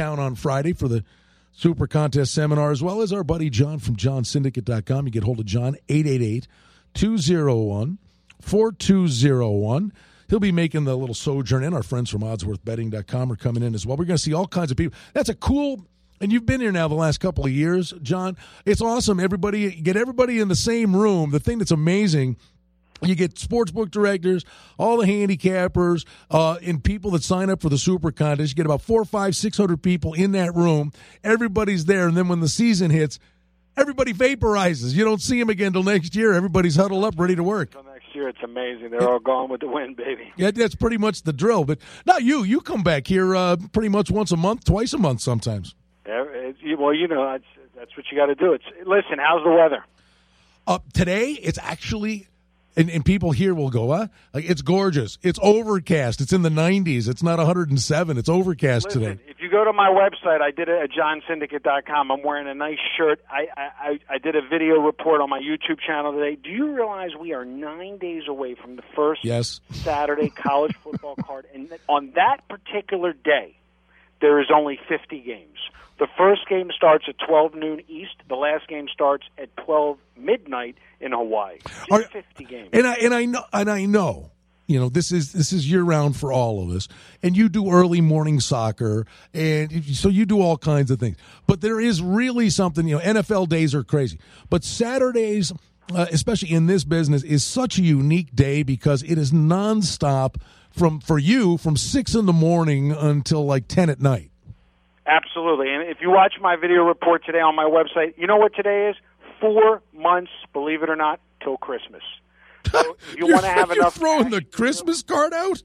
down on Friday for the Super Contest Seminar, as well as our buddy John from johnsyndicate.com. You get hold of John, 888 201 4201. He'll be making the little sojourn in. Our friends from oddsworthbetting.com are coming in as well. We're going to see all kinds of people. That's a cool and you've been here now the last couple of years, John. It's awesome. Everybody get everybody in the same room. The thing that's amazing you get sportsbook directors, all the handicappers, uh, and people that sign up for the super contest. You get about four, five, six hundred people in that room. Everybody's there, and then when the season hits, everybody vaporizes. You don't see them again till next year. Everybody's huddled up, ready to work. Until next year, it's amazing. They're all gone with the wind, baby. Yeah, that's pretty much the drill. But not you. You come back here uh, pretty much once a month, twice a month, sometimes. Yeah, it, well, you know that's, that's what you got to do. It's listen. How's the weather? Uh, today, it's actually and, and people here will go, huh? Like it's gorgeous. It's overcast. It's in the 90s. It's not 107. It's overcast Listen, today. If you go to my website, I did it at johnsyndicate.com. I'm wearing a nice shirt. I, I I did a video report on my YouTube channel today. Do you realize we are nine days away from the first yes. Saturday college football card, and on that particular day, there is only 50 games. The first game starts at 12 noon East. The last game starts at 12 midnight in Hawaii. Are, 50 games. And I and I know and I know you know this is this is year round for all of us and you do early morning soccer and so you do all kinds of things but there is really something you know nfl days are crazy but saturdays uh, especially in this business is such a unique day because it is nonstop from for you from six in the morning until like 10 at night Absolutely. And if you watch my video report today on my website, you know what today is? Four months, believe it or not, till Christmas. So you want to have enough. throwing the Christmas card out?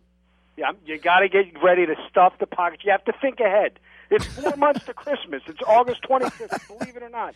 Yeah, you got to get ready to stuff the pockets. You have to think ahead. It's four months to Christmas. It's August 25th, believe it or not.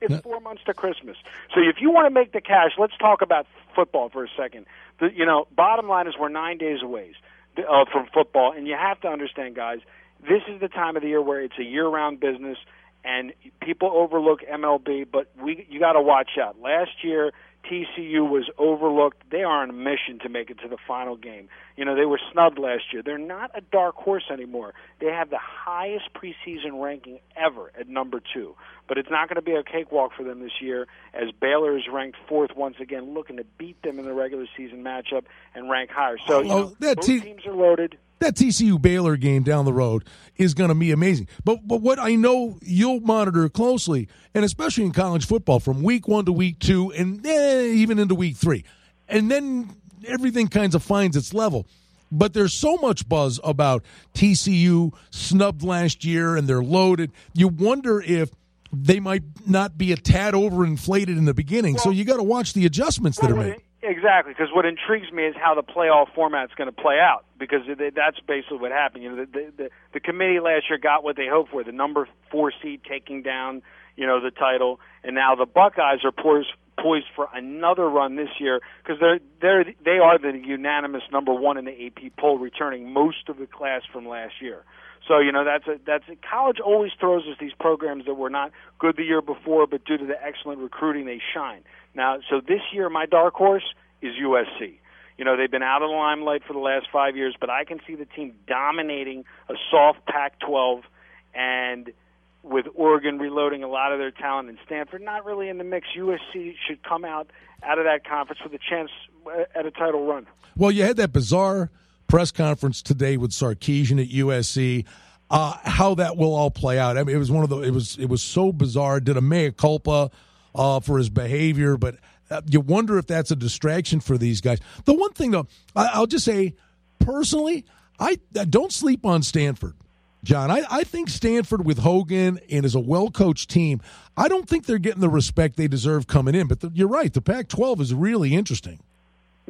It's four months to Christmas. So if you want to make the cash, let's talk about football for a second. The, you know, bottom line is we're nine days away uh, from football, and you have to understand, guys – this is the time of the year where it's a year-round business, and people overlook MLB. But we you got to watch out. Last year, TCU was overlooked. They are on a mission to make it to the final game. You know, they were snubbed last year. They're not a dark horse anymore. They have the highest preseason ranking ever at number two. But it's not going to be a cakewalk for them this year, as Baylor is ranked fourth once again, looking to beat them in the regular season matchup and rank higher. So you know, both te- teams are loaded that TCU Baylor game down the road is going to be amazing. But but what I know you'll monitor closely, and especially in college football, from week one to week two, and eh, even into week three, and then everything kinds of finds its level. But there's so much buzz about TCU snubbed last year, and they're loaded. You wonder if they might not be a tad overinflated in the beginning. Well, so you got to watch the adjustments that are made. Exactly, because what intrigues me is how the playoff format is going to play out. Because that's basically what happened. You know, the, the the committee last year got what they hoped for: the number four seed taking down, you know, the title, and now the Buckeyes are poised poised for another run this year because they're they're they are the unanimous number one in the AP poll, returning most of the class from last year. So you know that's a that's a, college always throws us these programs that were not good the year before, but due to the excellent recruiting, they shine. Now, so this year, my dark horse is USC. You know, they've been out of the limelight for the last five years, but I can see the team dominating a soft Pac 12 and with Oregon reloading a lot of their talent and Stanford not really in the mix. USC should come out out of that conference with a chance at a title run. Well, you had that bizarre press conference today with Sarkisian at USC. Uh, how that will all play out. I mean, it was one of the. It was it was so bizarre. Did a mea culpa uh, for his behavior, but uh, you wonder if that's a distraction for these guys. The one thing, though, I, will just say personally, I, I don't sleep on Stanford. John, I, I think Stanford with Hogan and as a well coached team, I don't think they're getting the respect they deserve coming in. But the, you're right, the Pac 12 is really interesting.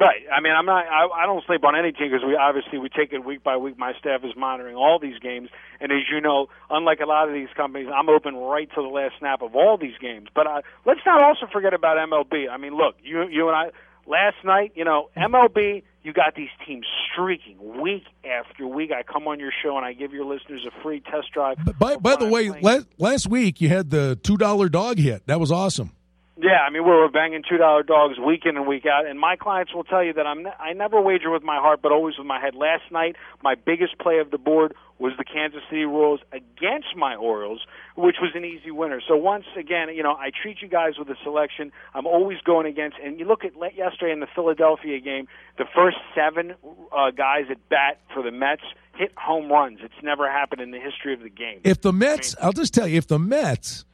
Right. I mean, I'm not. I, I don't sleep on any team because we obviously we take it week by week. My staff is monitoring all these games, and as you know, unlike a lot of these companies, I'm open right to the last snap of all these games. But uh, let's not also forget about MLB. I mean, look, you you and I last night. You know, MLB. You got these teams streaking week after week. I come on your show and I give your listeners a free test drive. By, by the way, last, last week you had the two dollar dog hit. That was awesome. Yeah, I mean we're banging two dollar dogs week in and week out, and my clients will tell you that I'm I never wager with my heart, but always with my head. Last night, my biggest play of the board was the Kansas City Royals against my Orioles, which was an easy winner. So once again, you know I treat you guys with a selection. I'm always going against, and you look at yesterday in the Philadelphia game, the first seven uh, guys at bat for the Mets hit home runs. It's never happened in the history of the game. If the Mets, I will just tell you, if the Mets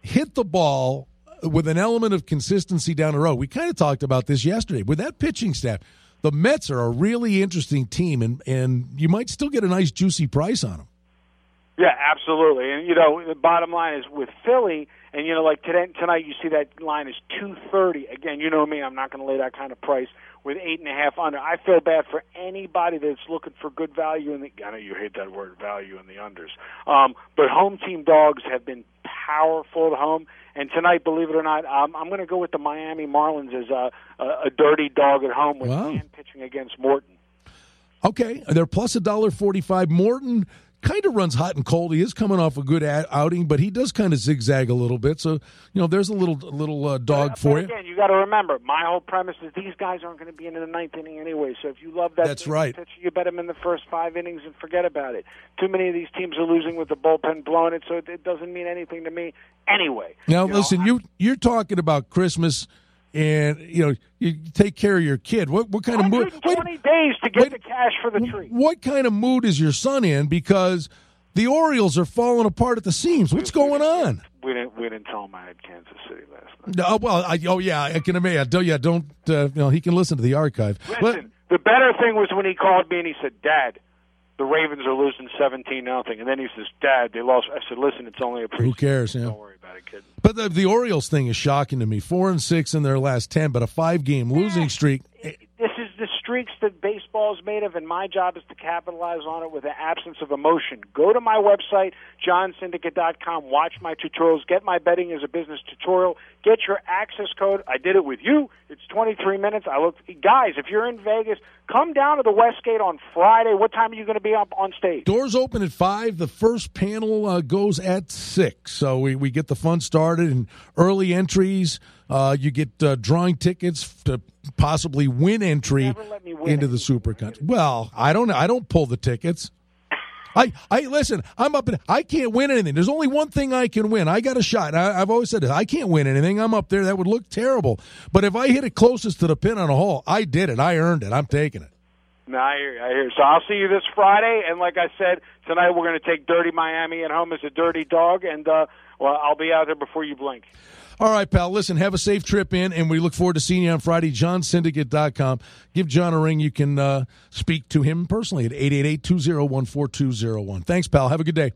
hit the ball with an element of consistency down the road. We kind of talked about this yesterday with that pitching staff. The Mets are a really interesting team, and and you might still get a nice juicy price on them. Yeah, absolutely. And you know, the bottom line is with Philly, and you know, like today tonight, you see that line is two thirty. Again, you know me, I'm not going to lay that kind of price with eight and a half under. I feel bad for anybody that's looking for good value in the. I know you hate that word value in the unders, um, but home team dogs have been powerful at home. And tonight, believe it or not, um, I'm going to go with the Miami Marlins as a, a, a dirty dog at home with wow. pitching against Morton. Okay, they're plus a dollar forty-five. Morton kind of runs hot and cold. He is coming off a good outing, but he does kind of zigzag a little bit. So you know, there's a little little uh, dog but, for but you. Again, you got to remember, my whole premise is these guys aren't going to be in the ninth inning anyway. So if you love that, that's right. Pitcher, you bet them in the first five innings and forget about it. Too many of these teams are losing with the bullpen blowing it, so it, it doesn't mean anything to me anyway. Now, you listen, know, you you're talking about Christmas and you know you take care of your kid. What what kind of mood? Twenty days to get wait, the cash for the tree. What kind of mood is your son in? Because the Orioles are falling apart at the seams. What's we, going we on? We didn't. We didn't tell him I had Kansas City last night. No, well, I, oh yeah, I can imagine. Don't, yeah, don't. Uh, you know, he can listen to the archive. Listen, but, the better thing was when he called me and he said, "Dad, the Ravens are losing seventeen nothing," and then he says, "Dad, they lost." I said, "Listen, it's only a pre." Who cares? Yeah. Don't worry about it, kid. But the, the Orioles thing is shocking to me. Four and six in their last ten, but a five game losing streak. This is the streaks that baseball is made of, and my job is to capitalize on it with an absence of emotion. Go to my website, johnsyndicate.com, watch my tutorials, get my betting as a business tutorial, get your access code. I did it with you. It's 23 minutes. I look, guys, if you're in Vegas, come down to the Westgate on Friday. What time are you going to be up on stage? Doors open at 5. The first panel uh, goes at 6. So we, we get the fun started and early entries. Uh, you get uh, drawing tickets to possibly win entry win into the Super Country. Well, I don't. I don't pull the tickets. I, I listen. I'm up. In, I can't win anything. There's only one thing I can win. I got a shot. I, have always said this. I can't win anything. I'm up there. That would look terrible. But if I hit it closest to the pin on a hole, I did it. I earned it. I'm taking it. No, I hear, I hear. So I'll see you this Friday, and like I said tonight, we're going to take Dirty Miami at home as a dirty dog, and uh, well, I'll be out there before you blink. All right, pal. Listen, have a safe trip in, and we look forward to seeing you on Friday. JohnSyndicate.com. Give John a ring. You can uh, speak to him personally at 888 201 4201. Thanks, pal. Have a good day.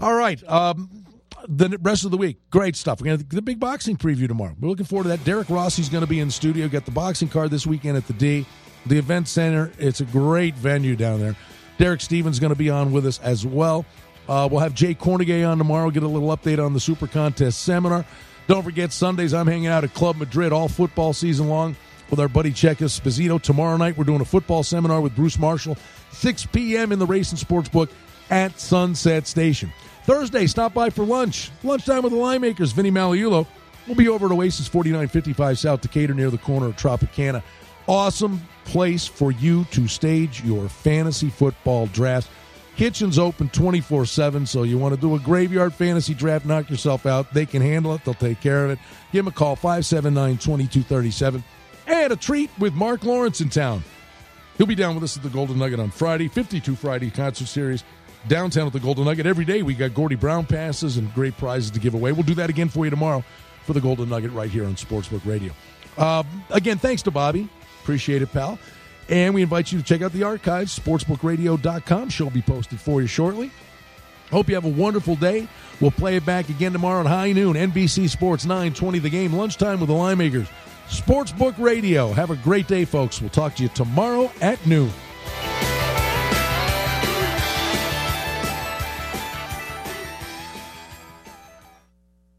All right. Um, the rest of the week, great stuff. We're going to the big boxing preview tomorrow. We're looking forward to that. Derek Rossi's going to be in the studio. Got the boxing card this weekend at the D, the event center. It's a great venue down there. Derek Stevens going to be on with us as well. Uh, we'll have Jay Kornegay on tomorrow, get a little update on the Super Contest seminar. Don't forget, Sundays I'm hanging out at Club Madrid all football season long with our buddy Checa Esposito. Tomorrow night we're doing a football seminar with Bruce Marshall, 6 p.m. in the Racing Sports Book at Sunset Station. Thursday, stop by for lunch. Lunchtime with the makers, Vinny Magliulo. We'll be over at Oasis 4955 South Decatur near the corner of Tropicana. Awesome place for you to stage your fantasy football draft. Kitchen's open 24 7, so you want to do a graveyard fantasy draft, knock yourself out. They can handle it, they'll take care of it. Give them a call, 579 2237. And a treat with Mark Lawrence in town. He'll be down with us at the Golden Nugget on Friday, 52 Friday concert series downtown at the Golden Nugget. Every day we got Gordie Brown passes and great prizes to give away. We'll do that again for you tomorrow for the Golden Nugget right here on Sportsbook Radio. Uh, again, thanks to Bobby. Appreciate it, pal. And we invite you to check out the archives, sportsbookradio.com. She'll be posted for you shortly. Hope you have a wonderful day. We'll play it back again tomorrow at high noon, NBC Sports 920 the game, lunchtime with the Line Makers. Sportsbook Radio. Have a great day, folks. We'll talk to you tomorrow at noon.